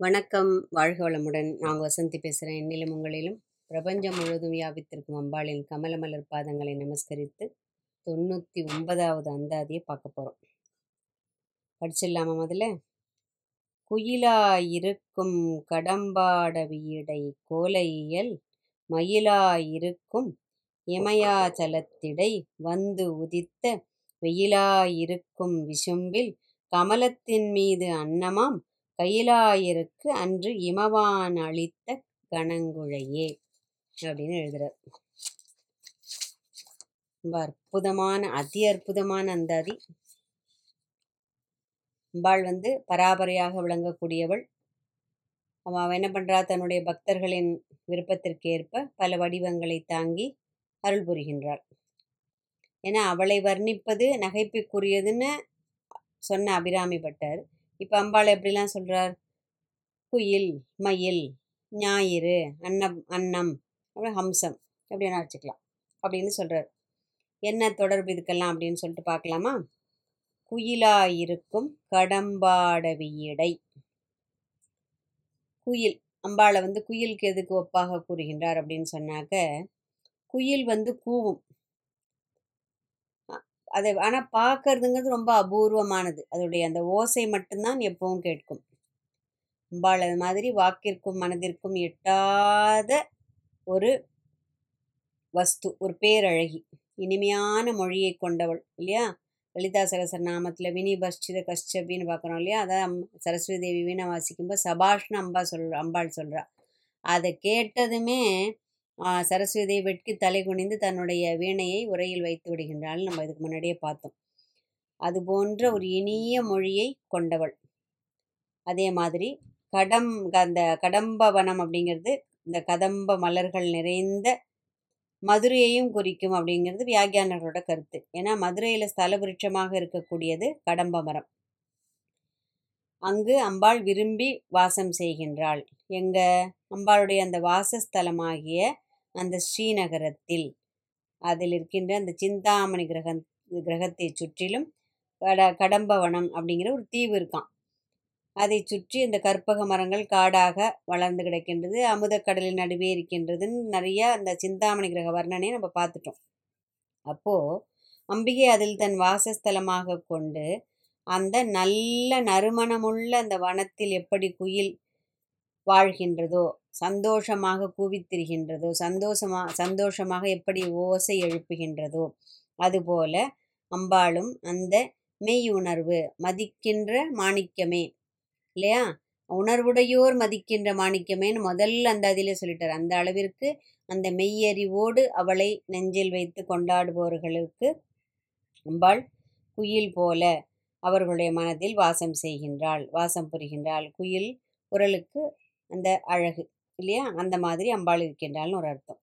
வணக்கம். வாழ்க வளமுடன். நான் வசந்தி பேசுகிறேன் என்னிலும் உங்களிலும். பிரபஞ்சம் முழுவதும் வியாபித்திருக்கும் அம்பாளின் கமல மலர் பாதங்களை நமஸ்கரித்து தொண்ணூற்றி ஒன்பதாவது அந்தாதியை பார்க்க போகிறோம் படிச்சிடலாமா முதல்ல? குயிலாயிருக்கும் கடம்பாடவியடை கோலையியல் மயிலாயிருக்கும் இமயாச்சலத்திடை வந்து உதித்த வெயிலாயிருக்கும் விசும்பில் கமலத்தின் மீது அன்னமாம் கையிலாயிருக்கு அன்று இமவான் அளித்த கணங்குழையே அப்படின்னு எழுதுறார். ரொம்ப அற்புதமான அதி அற்புதமான அந்தாதி அம்பாள் வந்து பராபரையாக விளங்கக்கூடியவள். அவ என்ன பண்றா? தன்னுடைய பக்தர்களின் விருப்பத்திற்கேற்ப பல வடிவங்களை தாங்கி அருள் புரிகின்றாள். ஏன்னா அவளை வர்ணிப்பது நகைப்புக்குரியதுன்னு சொன்ன அபிராமி பட்டர். இப்போ அம்பாள் எப்படிலாம் சொல்கிறார் குயில் மயில் ஞாயிறு அன்னம் அன்னம் அப்புறம் ஹம்சம் எப்படி வேணால் வச்சுக்கலாம் அப்படின்னு சொல்கிறார் என்ன தொடர்பு இதுக்கெல்லாம் அப்படின்னு சொல்லிட்டு பார்க்கலாமா? குயிலாயிருக்கும் கடம்பாடவியடை குயில் அம்பாளை வந்து குயிலுக்கு எதுக்கு ஒப்பாக கூறுகின்றார் அப்படின்னு சொன்னாக்க குயில் வந்து கூவும். அதை ஆனால் பார்க்கறதுங்கிறது ரொம்ப அபூர்வமானது. அதோடைய அந்த ஓசை மட்டும்தான் எப்பவும் கேட்கும். அம்பாள் அது மாதிரி வாக்கிற்கும் மனதிற்கும் எட்டாத ஒரு வஸ்து ஒரு பேரழகி இனிமையான மொழியை கொண்டவள் இல்லையா? லலிதா சகசர நாமத்தில் வினி பஷ்டித கஷ்டபின்னு பார்க்குறோம் இல்லையா? அதான் அம் சரஸ்வதி தேவி வீணை வாசிக்கும்போது சபாஷ்னு அம்பா சொல் அம்பாள் சொல்கிறா அதை கேட்டதுமே சரஸ்வதி வெட்கி தலை குனிந்து தன்னுடைய வீணையை உரையில் வைத்து விடுகின்றாள். நம்ம இதுக்கு முன்னாடியே பார்த்தோம். அது போன்ற ஒரு இனிய மொழியை கொண்டவள். அதே மாதிரி கடம் அந்த கடம்பவனம் அப்படிங்கிறது இந்த கதம்ப மலர்கள் நிறைந்த மதுரையையும் குறிக்கும் அப்படிங்கிறது வியாகியானர்களோட கருத்து. ஏன்னா மதுரையில் ஸ்தல விருட்சமாக இருக்கக்கூடியது கடம்ப மரம். அங்கு அம்பாள் விரும்பி வாசம் செய்கின்றாள். எங்க அம்பாளுடைய அந்த வாசஸ்தலமாகிய அந்த ஸ்ரீநகரத்தில் அதில் இருக்கின்ற அந்த சிந்தாமணி கிரக கிரகத்தை சுற்றிலும் கட கடம்பவனம் அப்படிங்கிற ஒரு தீவு இருக்கான் அதை சுற்றி இந்த கற்பக மரங்கள் காடாக வளர்ந்து கிடக்கின்றது அமுதக்கடலின் நடுவே இருக்கின்றதுன்னு நிறைய அந்த சிந்தாமணி கிரக வர்ணனையை நம்ம பார்த்துட்டோம். அப்போது அம்பிகை அதில் தன் வாசஸ்தலமாக கொண்டு அந்த நல்ல நறுமணமுள்ள அந்த வனத்தில் எப்படி குயில் வாழ்கின்றதோ? சந்தோஷமாக கூவித்திருகின்றதோ? சந்தோஷமா சந்தோஷமாக எப்படி ஓசை எழுப்புகின்றதோ? அதுபோல அம்பாளும் அந்த மெய் உணர்வு மதிக்கின்ற மாணிக்கமே. இல்லையா? உணர்வுடையோர் மதிக்கின்ற மாணிக்கமேன்னு முதல்ல அந்த அதிலே சொல்லிட்டார். அந்த அளவிற்கு அந்த மெய்யறிவோடு அவளை நெஞ்சில் வைத்து கொண்டாடுபவர்களுக்கு அம்பாள் குயில் போல அவர்களுடைய மனதில் வாசம் செய்கின்றாள் வாசம் புரிகின்றாள். குயில் குரலுக்கு அந்த அழகு இல்லையா? அந்த மாதிரி அம்பாள் இருக்கின்றாள்னு ஒரு அர்த்தம்.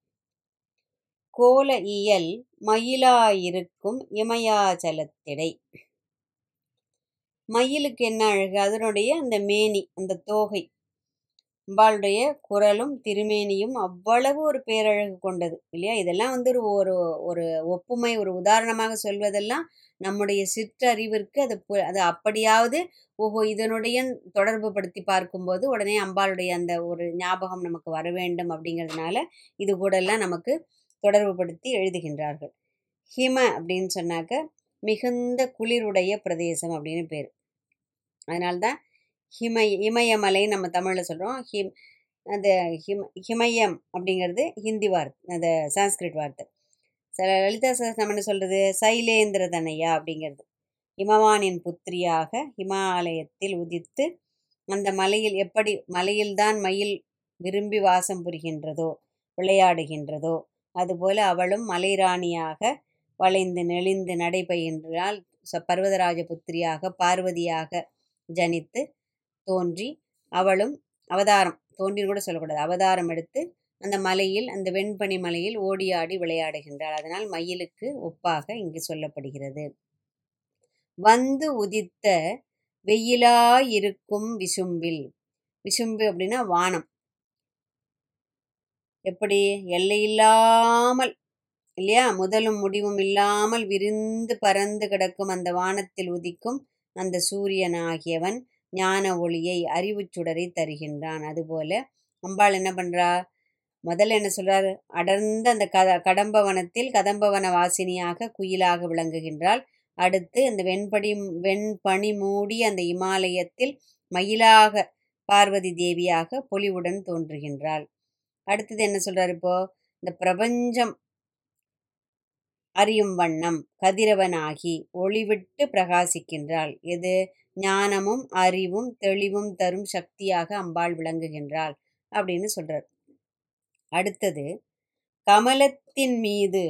கோல இயல் மயிலாயிருக்கும் இமயாச்சலத்திடை. மயிலுக்கு என்ன அழகு? அதனுடைய அந்த மேனி அந்த தோகை. அம்பாளுடைய குரலும் திருமேனியும் அவ்வளவு ஒரு பேரழகு கொண்டது இல்லையா? இதெல்லாம் வந்து ஒரு ஒரு ஒரு ஒப்புமை ஒரு உதாரணமாக சொல்வதெல்லாம் நம்முடைய சிற்றறிவிற்கு அது அது அப்படியாவது ஓஹோ இதனுடைய தொடர்பு படுத்தி பார்க்கும்போது உடனே அம்பாளுடைய அந்த ஒரு ஞாபகம் நமக்கு வர வேண்டும் அப்படிங்கிறதுனால இது கூடெல்லாம் நமக்கு தொடர்பு படுத்தி எழுதுகின்றார்கள். ஹிம அப்படின்னு சொன்னாக்க மிகுந்த குளிருடைய பிரதேசம் அப்படின்னு பேர். அதனால்தான் ஹிமய இமயமலை நம்ம தமிழில் சொல்கிறோம் ஹிம் அந்த ஹிம ஹிமயம் அப்படிங்கிறது ஹிந்தி வார்த்தை அந்த சான்ஸ்கிரிட் வார்த்தை. சில லலிதா சகஸ்ரம் என்ன சொல்கிறது சைலேந்திரதனையா அப்படிங்கிறது. இமவானின் புத்திரியாக இமாலயத்தில் உதித்து அந்த மலையில் எப்படி மலையில்தான் மயில் விரும்பி வாசம் புரிகின்றதோ விளையாடுகின்றதோ அதுபோல அவளும் மலைராணியாக வளைந்து நெளிந்து நடைபெறுகின்றால் பர்வதராஜ புத்திரியாக பார்வதியாக ஜனித்து தோன்றி அவளும் அவதாரம் தோன்றின்னு கூட சொல்லக்கூடாது. அவதாரம் எடுத்து அந்த மலையில் அந்த வெண்பனி மலையில் ஓடியாடி விளையாடுகின்றாள். அதனால் மயிலுக்கு ஒப்பாக இங்கு சொல்லப்படுகிறது. வந்து உதித்த வெயிலாயிருக்கும் விசும்பில். விசும்பு அப்படின்னா வானம். எப்படி? எல்லையில்லாமல் இல்லையா? முதலும் முடிவும் இல்லாமல் விரிந்து பறந்து கிடக்கும் அந்த வானத்தில் உதிக்கும் அந்த சூரியன் ஆகியவன் ஞான ஒளியை அறிவுச் சுடரை தருகின்றான். அதுபோல அம்பாள் என்ன பண்றா? முதல்ல என்ன சொல்றாரு? அடர்ந்த அந்த கத கடம்பவனத்தில் கதம்பவன வாசினியாக குயிலாக விளங்குகின்றாள். அடுத்து அந்த வெண்படி வெண்பனி மூடி அந்த இமாலயத்தில் மயிலாக பார்வதி தேவியாக பொலிவுடன் தோன்றுகின்றாள். அடுத்தது என்ன சொல்றாரு இப்போ? இந்த பிரபஞ்சம் அறியும் வண்ணம் கதிரவனாகி ஒளிவிட்டு பிரகாசிக்கின்றாள். எது? ஞானமும் அறிவும் தெளிவும் தரும் சக்தியாக அம்பாள் விளங்குகின்றாள் அப்படின்னு சொல்றார். அடுத்தது கமலத்தின் மீது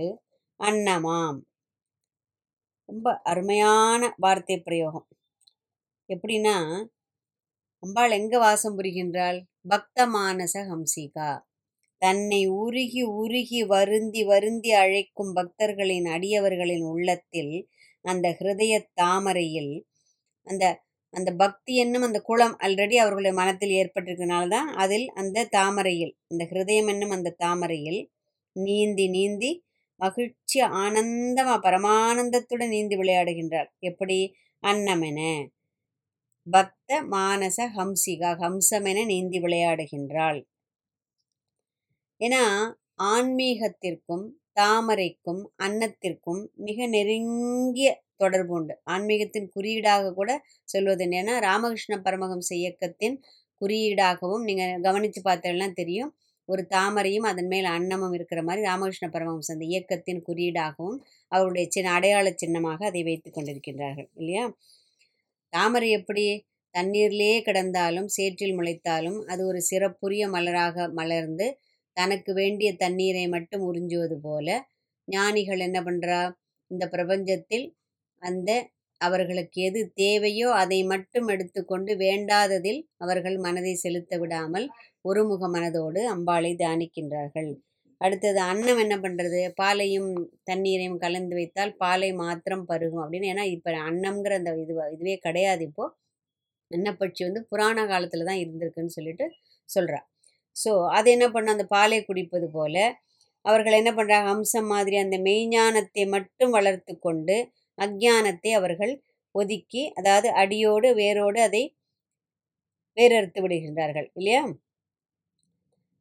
அன்னமாம். ரொம்ப அருமையான வார்த்தை பிரயோகம். எப்படின்னா அம்பாள் எங்க வாசம் புரிகின்றாள்? பக்த மானச ஹம்சிகா. தன்னை உருகி உருகி வருந்தி வருந்தி அழைக்கும் பக்தர்களின் அடியவர்களின் உள்ளத்தில் அந்த ஹிருதய தாமரையில் அந்த அந்த பக்தி என்னும் அந்த குளம் ஆல்ரெடி அவர்களுடைய மனத்தில் ஏற்பட்டிருக்கிறதுனால தான் அதில் அந்த தாமரையில் அந்த ஹிருதயம் என்னும் அந்த தாமரையில் நீந்தி நீந்தி மகிழ்ச்சி ஆனந்தமா பரமானந்தத்துடன் நீந்தி விளையாடுகின்றாள் எப்படி? அன்னமென பக்த மானச ஹம்சிகா ஹம்சமென நீந்தி விளையாடுகின்றாள். ஏன்னா ஆன்மீகத்திற்கும் தாமரைக்கும் அன்னத்திற்கும் மிக நெருங்கிய தொடர்பு உண்டு. ஆன்மீகத்தின் குறியீடாக கூட சொல்வது என்னன்னா ராமகிருஷ்ண பரமஹம்ச இயக்கத்தின் குறியீடாகவும் நீங்கள் கவனித்து பார்த்தீங்கன்னா தெரியும். ஒரு தாமரையும் அதன் மேல் அன்னமும் இருக்கிற மாதிரி ராமகிருஷ்ண பரமஹம்ச அந்த இயக்கத்தின் குறியீடாகவும் அவருடைய சின்ன அடையாள சின்னமாக அதை வைத்து கொண்டிருக்கின்றார்கள் இல்லையா? தாமரை எப்படி தண்ணீர்லேயே கிடந்தாலும் சேற்றில் முளைத்தாலும் அது ஒரு சிறப்புரிய மலராக மலர்ந்து தனக்கு வேண்டிய தண்ணீரை மட்டும் உறிஞ்சுவது போல ஞானிகள் என்ன பண்றா? இந்த பிரபஞ்சத்தில் அந்த அவர்களுக்கு எது தேவையோ அதை மட்டும் எடுத்துக்கொண்டு வேண்டாததில் அவர்கள் மனதை செலுத்த விடாமல் ஒருமுக மனதோடு அம்பாளை தியானிக்கின்றார்கள். அடுத்தது அன்னம் என்ன பண்ணுறது பாலையும் தண்ணீரையும் கலந்து வைத்தால் பாலை மாத்திரம் பருகும் அப்படின்னு. ஏன்னா இப்போ அன்னம்ங்கிற அந்த இது இதுவே கிடையாது இப்போது அன்னப்பட்சி வந்து புராண காலத்தில் தான் இருந்திருக்குன்னு சொல்லிட்டு சொல்கிறா ஸோ அது என்ன பண்ண அந்த பாலை குடிப்பது போல அவர்கள் என்ன பண்ணுறாங்க அம்சம் மாதிரி அந்த மெய்ஞானத்தை மட்டும் வளர்த்து கொண்டு அக்ஞானத்தை அவர்கள் ஒதுக்கி அதாவது அடியோடு வேரோடு அதை வேறறுத்து விடுகின்றார்கள் இல்லையா?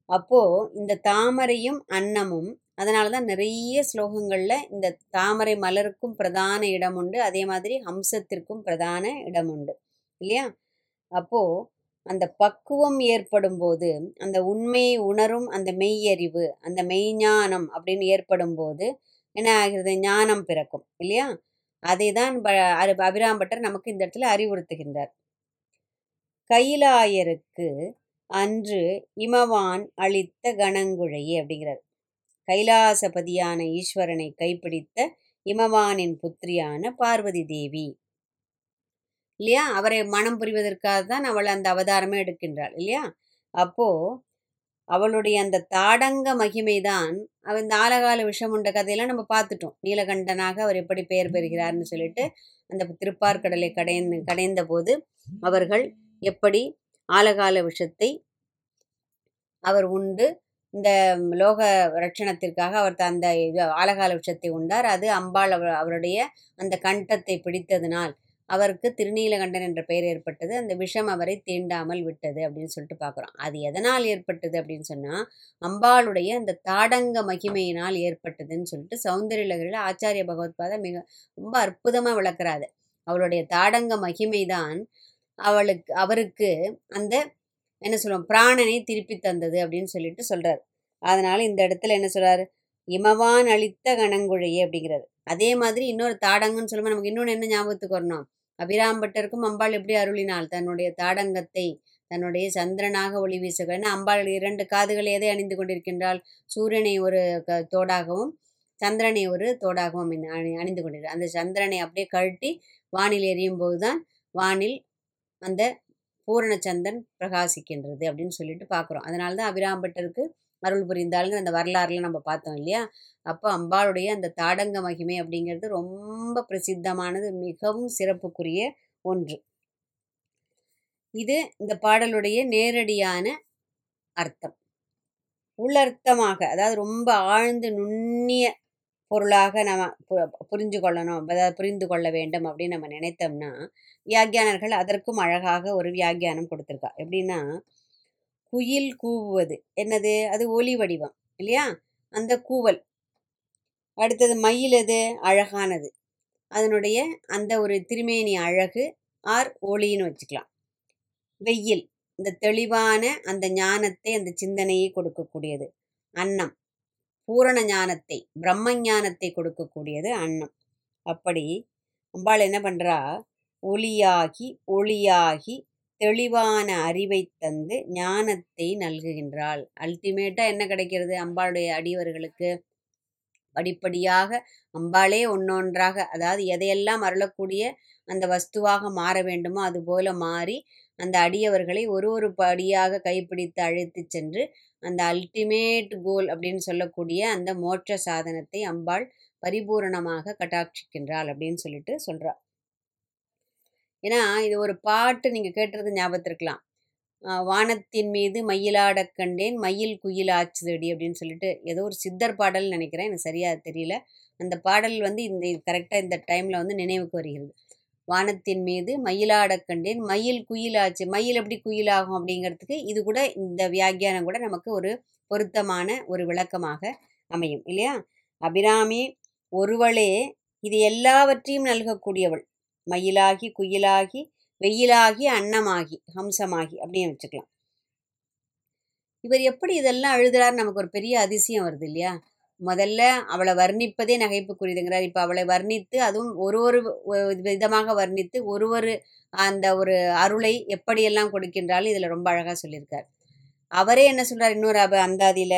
அப்போ இந்த தாமரையும் அன்னமும் அதனால தான் நிறைய ஸ்லோகங்களில் இந்த தாமரை மலருக்கும் பிரதான இடம் உண்டு அதே மாதிரி ஹம்சத்திற்கும் பிரதான இடம் உண்டு இல்லையா? அப்போ அந்த பக்குவம் ஏற்படும் போது அந்த உண்மையை உணரும் அந்த மெய்யறிவு அந்த மெய்ஞானம் அப்படின்னு ஏற்படும் போது என்ன ஆகிறது? ஞானம் பிறக்கும் இல்லையா? அதை தான் அபிராம்பட்டர் நமக்கு இந்த இடத்துல அறிவுறுத்துகின்றார். கைலாயருக்கு அன்று இமவான் அளித்த கணங்குழையே அப்படிங்கிறார். கைலாசபதியான ஈஸ்வரனை கைப்பிடித்த இமவானின் புத்திரியான பார்வதி தேவி. இல்லையா? அவரை மனம் புரிவதற்காக தான் அவள் அந்த அவதாரமே எடுக்கின்றாள் இல்லையா? அப்போ அவளுடைய அந்த தாடங்க மகிமைதான். அவ இந்த ஆலகால விஷம் உண்ட கதையெல்லாம் நம்ம பார்த்துட்டோம். நீலகண்டனாக அவர் எப்படி பெயர் பெறுகிறார்னு சொல்லிட்டு அந்த திருப்பார்கடலை கடைந்து கடைந்த போது அவர்கள் எப்படி ஆலகால விஷத்தை அவர் உண்டு இந்த லோக ரட்சணத்திற்காக அவர் அந்த ஆலகால விஷத்தை உண்டார். அது அம்பாள் அவர் அவருடைய அந்த கண்டத்தை பிடித்ததினால் அவருக்கு திருநீலகண்டன் என்ற பெயர் ஏற்பட்டது. அந்த விஷம் அவரை தீண்டாமல் விட்டது அப்படின்னு சொல்லிட்டு பார்க்குறோம். அது எதனால் ஏற்பட்டது அப்படின்னு சொன்னால் அம்பாளுடைய அந்த தாடங்க மகிமையினால் ஏற்பட்டதுன்னு சொல்லிட்டு சௌந்தர்யலகரில் ஆச்சாரிய பகவத்பாதா மிக ரொம்ப அற்புதமாக விளக்குறாது அவளுடைய தாடங்க மகிமை தான் அவளுக்கு அவருக்கு அந்த என்ன சொல்லுவோம் பிராணனை திருப்பி தந்தது அப்படின்னு சொல்லிட்டு சொல்கிறார் அதனால் இந்த இடத்துல என்ன சொல்கிறார் இமவான் அளித்த கணங்குழையே அப்படிங்கிறது அதே மாதிரி இன்னொரு தாடங்கன்னு சொல்லும்போது நமக்கு இன்னொன்று என்ன ஞாபகத்துக்கு வரணும்? அபிராம்பட்டருக்கும் அம்பாள் எப்படி அருளினாள்? தன்னுடைய தாடங்கத்தை தன்னுடைய சந்திரனாக ஒளி வீசுகிறேன் அம்பாள் இரண்டு காதுகளை எதை அணிந்து கொண்டிருக்கின்றாள். சூரியனை ஒரு க தோடாகவும் சந்திரனை ஒரு தோடாகவும் அணி அணிந்து கொண்டிருக்கிறார் அந்த சந்திரனை அப்படியே கழட்டி வானில் எரியும் போது தான் வானில் அந்த பூரணச்சந்திரன் பிரகாசிக்கின்றது அப்படின்னு சொல்லிட்டு பார்க்குறோம். அதனால தான் அபிராம்பட்டருக்கு அருள் புரிந்தாளுங்கிற அந்த வரலாறுல நம்ம பார்த்தோம் இல்லையா? அப்போ அம்பாளுடைய அந்த தாடங்க மகிமை அப்படிங்கிறது ரொம்ப பிரசித்தமானது மிகவும் சிறப்புக்குரிய ஒன்று. இது இந்த பாடலுடைய நேரடியான அர்த்தம். உள்ளர்த்தமாக அதாவது ரொம்ப ஆழ்ந்து நுண்ணிய பொருளாக நம்ம பு- புரிஞ்சு கொள்ளணும் அதாவது புரிந்து கொள்ள வேண்டும் அப்படின்னு நம்ம நினைத்தோம்னா வியாக்கியானர்கள் அதற்கும் அழகாக ஒரு வியாக்கியானம் கொடுத்துருக்கா. எப்படின்னா குயில் கூவுவது. என்னது? அது ஒலி வடிவம் இல்லையா? அந்த கூவல். அடுத்தது மயில் எது? அழகானது. அதனுடைய அந்த ஒரு திருமேனி அழகு ஆர் ஒளின்னு வச்சுக்கலாம். வெயில் இந்த தெளிவான அந்த ஞானத்தை அந்த சிந்தனையை கொடுக்கக்கூடியது. அன்னம் பூரண ஞானத்தை பிரம்ம ஞானத்தை கொடுக்கக்கூடியது அன்னம். அப்படி அம்பாள் என்ன பண்ணுறா ஒளியாகி ஒளியாகி தெளிவான அறிவை தந்து ஞானத்தை நல்குகின்றாள். அல்டிமேட்டா என்ன கிடைக்கிறது? அம்பாளுடைய அடியவர்களுக்கு படிப்படியாக அம்பாளே ஒன்றொன்றாக அதாவது எதையெல்லாம் அருளக்கூடிய அந்த வஸ்துவாக மாற வேண்டுமோ அதுபோல மாறி அந்த அடியவர்களை ஒரு ஒரு படியாக கைப்பிடித்து அழைத்து சென்று அந்த அல்டிமேட் கோல் அப்படின்னு சொல்லக்கூடிய அந்த மோட்ச சாதனத்தை அம்பாள் பரிபூரணமாக கட்டாட்சிக்கின்றாள் அப்படின்னு சொல்லிட்டு சொல்றா. ஏன்னா இது ஒரு பாட்டு நீங்கள் கேட்டுறது ஞாபகத்தில் இருக்கலாம். வானத்தின் மீது மயிலாட கண்டேன் மயில் குயில் ஆச்சுதடி அப்படின்னு சொல்லிட்டு ஏதோ ஒரு சித்தர் பாடல் நினைக்கிறேன். எனக்கு சரியாக தெரியல. அந்த பாடல் வந்து இந்த கரெக்டாக இந்த டைமில் வந்து நினைவுக்கு வருகிறது. வானத்தின் மீது மயிலாட கண்டேன் மயில் குயிலாச்சு மயில் எப்படி குயிலாகும் அப்படிங்கிறதுக்கு இது கூட இந்த வியாக்கியானம் கூட நமக்கு ஒரு பொருத்தமான ஒரு விளக்கமாக அமையும் இல்லையா? அபிராமி ஒருவளே இது எல்லாவற்றையும் நல்கக்கூடியவள். மயிலாகி குயிலாகி வெயிலாகி அன்னமாகி ஹம்சமாகி அப்படின்னு வச்சுக்கலாம். இவர் எப்படி இதெல்லாம் எழுதுறாரு நமக்கு ஒரு பெரிய அதிசயம் வருது இல்லையா? முதல்ல அவளை வர்ணிப்பதே நகைப்புக்குரியதுங்கிறார். இப்போ அவளை வர்ணித்து அதுவும் ஒரு ஒரு விதமாக வர்ணித்து ஒரு ஒரு அந்த ஒரு அருளை எப்படியெல்லாம் கொடுக்கின்றாலும் இதில் ரொம்ப அழகாக சொல்லியிருக்கார். அவரே என்ன சொல்கிறார் இன்னொரு அப அந்தாதியில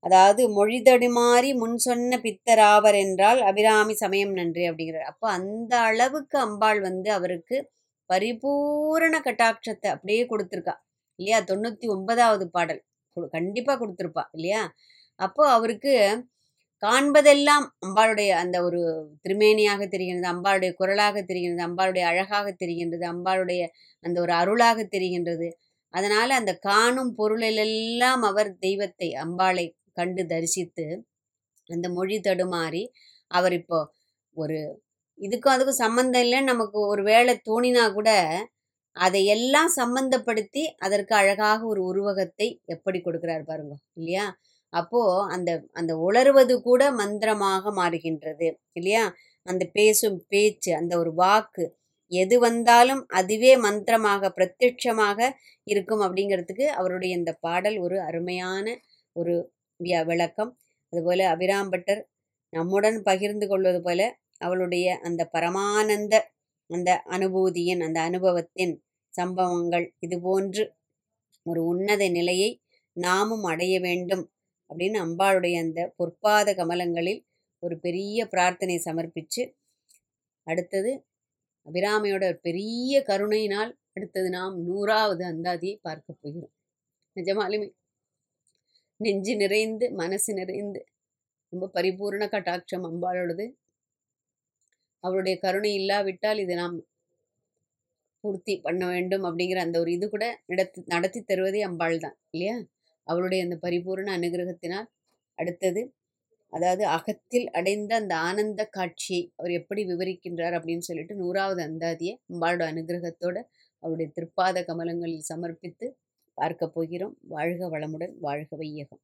அதாவது மொழி தடுமாறி முன் சொன்ன பித்தராவர் என்றால் அபிராமி சமயம் நன்றி அப்படிங்கிறார். அப்போ அந்த அளவுக்கு அம்பாள் வந்து அவருக்கு பரிபூரண கட்டாட்சத்தை அப்படியே கொடுத்துருக்கா. இல்லையா? தொண்ணூற்றி ஒன்பதாவது பாடல். கொடு- கண்டிப்பா கொடுத்துருப்பா இல்லையா? அப்போ அவருக்கு காண்பதெல்லாம் அம்பாளுடைய அந்த ஒரு திருமேனியாக தெரிகின்றது அம்பாளுடைய குரலாக தெரிகின்றது அம்பாளுடைய அழகாக தெரிகின்றது அம்பாளுடைய அந்த ஒரு அருளாக தெரிகின்றது. அதனால அந்த காணும் பொருளிலெல்லாம் அவர் தெய்வத்தை அம்பாளை கண்டு தரிசித்து அந்த மொழி தடுமாறி அவர் இப்போ ஒரு இதுக்கும் அதுக்கும் சம்மந்தம் இல்லை நமக்கு ஒரு வேளை தோணினா கூட அதை எல்லாம் சம்பந்தப்படுத்தி அதற்கு அழகாக ஒரு உருவகத்தை எப்படி கொடுக்குறாரு பாருங்க இல்லையா? அப்போ அந்த அந்த உளறுவது கூட மந்திரமாக மாறுகின்றது இல்லையா? அந்த பேசும் பேச்சு அந்த ஒரு வாக்கு எது வந்தாலும் அதுவே மந்திரமாக பிரத்யட்சமாக இருக்கும் அப்படிங்கிறதுக்கு அவருடைய இந்த பாடல் ஒரு அருமையான ஒரு விளக்கம். அதுபோல அபிராம்பட்டர் நம்முடன் பகிர்ந்து கொள்வது போல அவளுடைய அந்த பரமானந்த அந்த அனுபூதியின் அந்த அனுபவத்தின் சம்பவங்கள் இது போன்று ஒரு உன்னத நிலையை நாமும் அடைய வேண்டும் அப்படின்னு அம்பாளுடைய அந்த பொற்பாத கமலங்களில் ஒரு பெரிய பிரார்த்தனை சமர்ப்பிச்சு அடுத்தது அபிராமையோட பெரிய கருணையினால் அடுத்தது நாம் நூறாவது அந்தாதியை பார்க்க போகிறோம். நிஜமாலுமே நெஞ்சு நிறைந்து மனசு நிறைந்து. ரொம்ப பரிபூர்ண கட்டாட்சம் அம்பாளோடது அவருடைய கருணை இல்லாவிட்டால் இது நாம் பூர்த்தி பண்ண வேண்டும் அப்படிங்கிற அந்த ஒரு இது கூட நடத்தி நடத்தி தருவதே அம்பாள் தான் இல்லையா? அவளுடைய அந்த பரிபூர்ண அனுகிரகத்தினால் அடுத்தது அதாவது அகத்தில் அடைந்த அந்த ஆனந்த காட்சியை அவர் எப்படி விவரிக்கின்றார் அப்படின்னு சொல்லிட்டு நூறாவது அந்தாதியை அம்பாளோட அனுகிரகத்தோட அவருடைய திருப்பாத கமலங்களில் சமர்ப்பித்து பார்க்க போகிறோம். வாழ்க வளமுடன் வாழ்க வையகம்.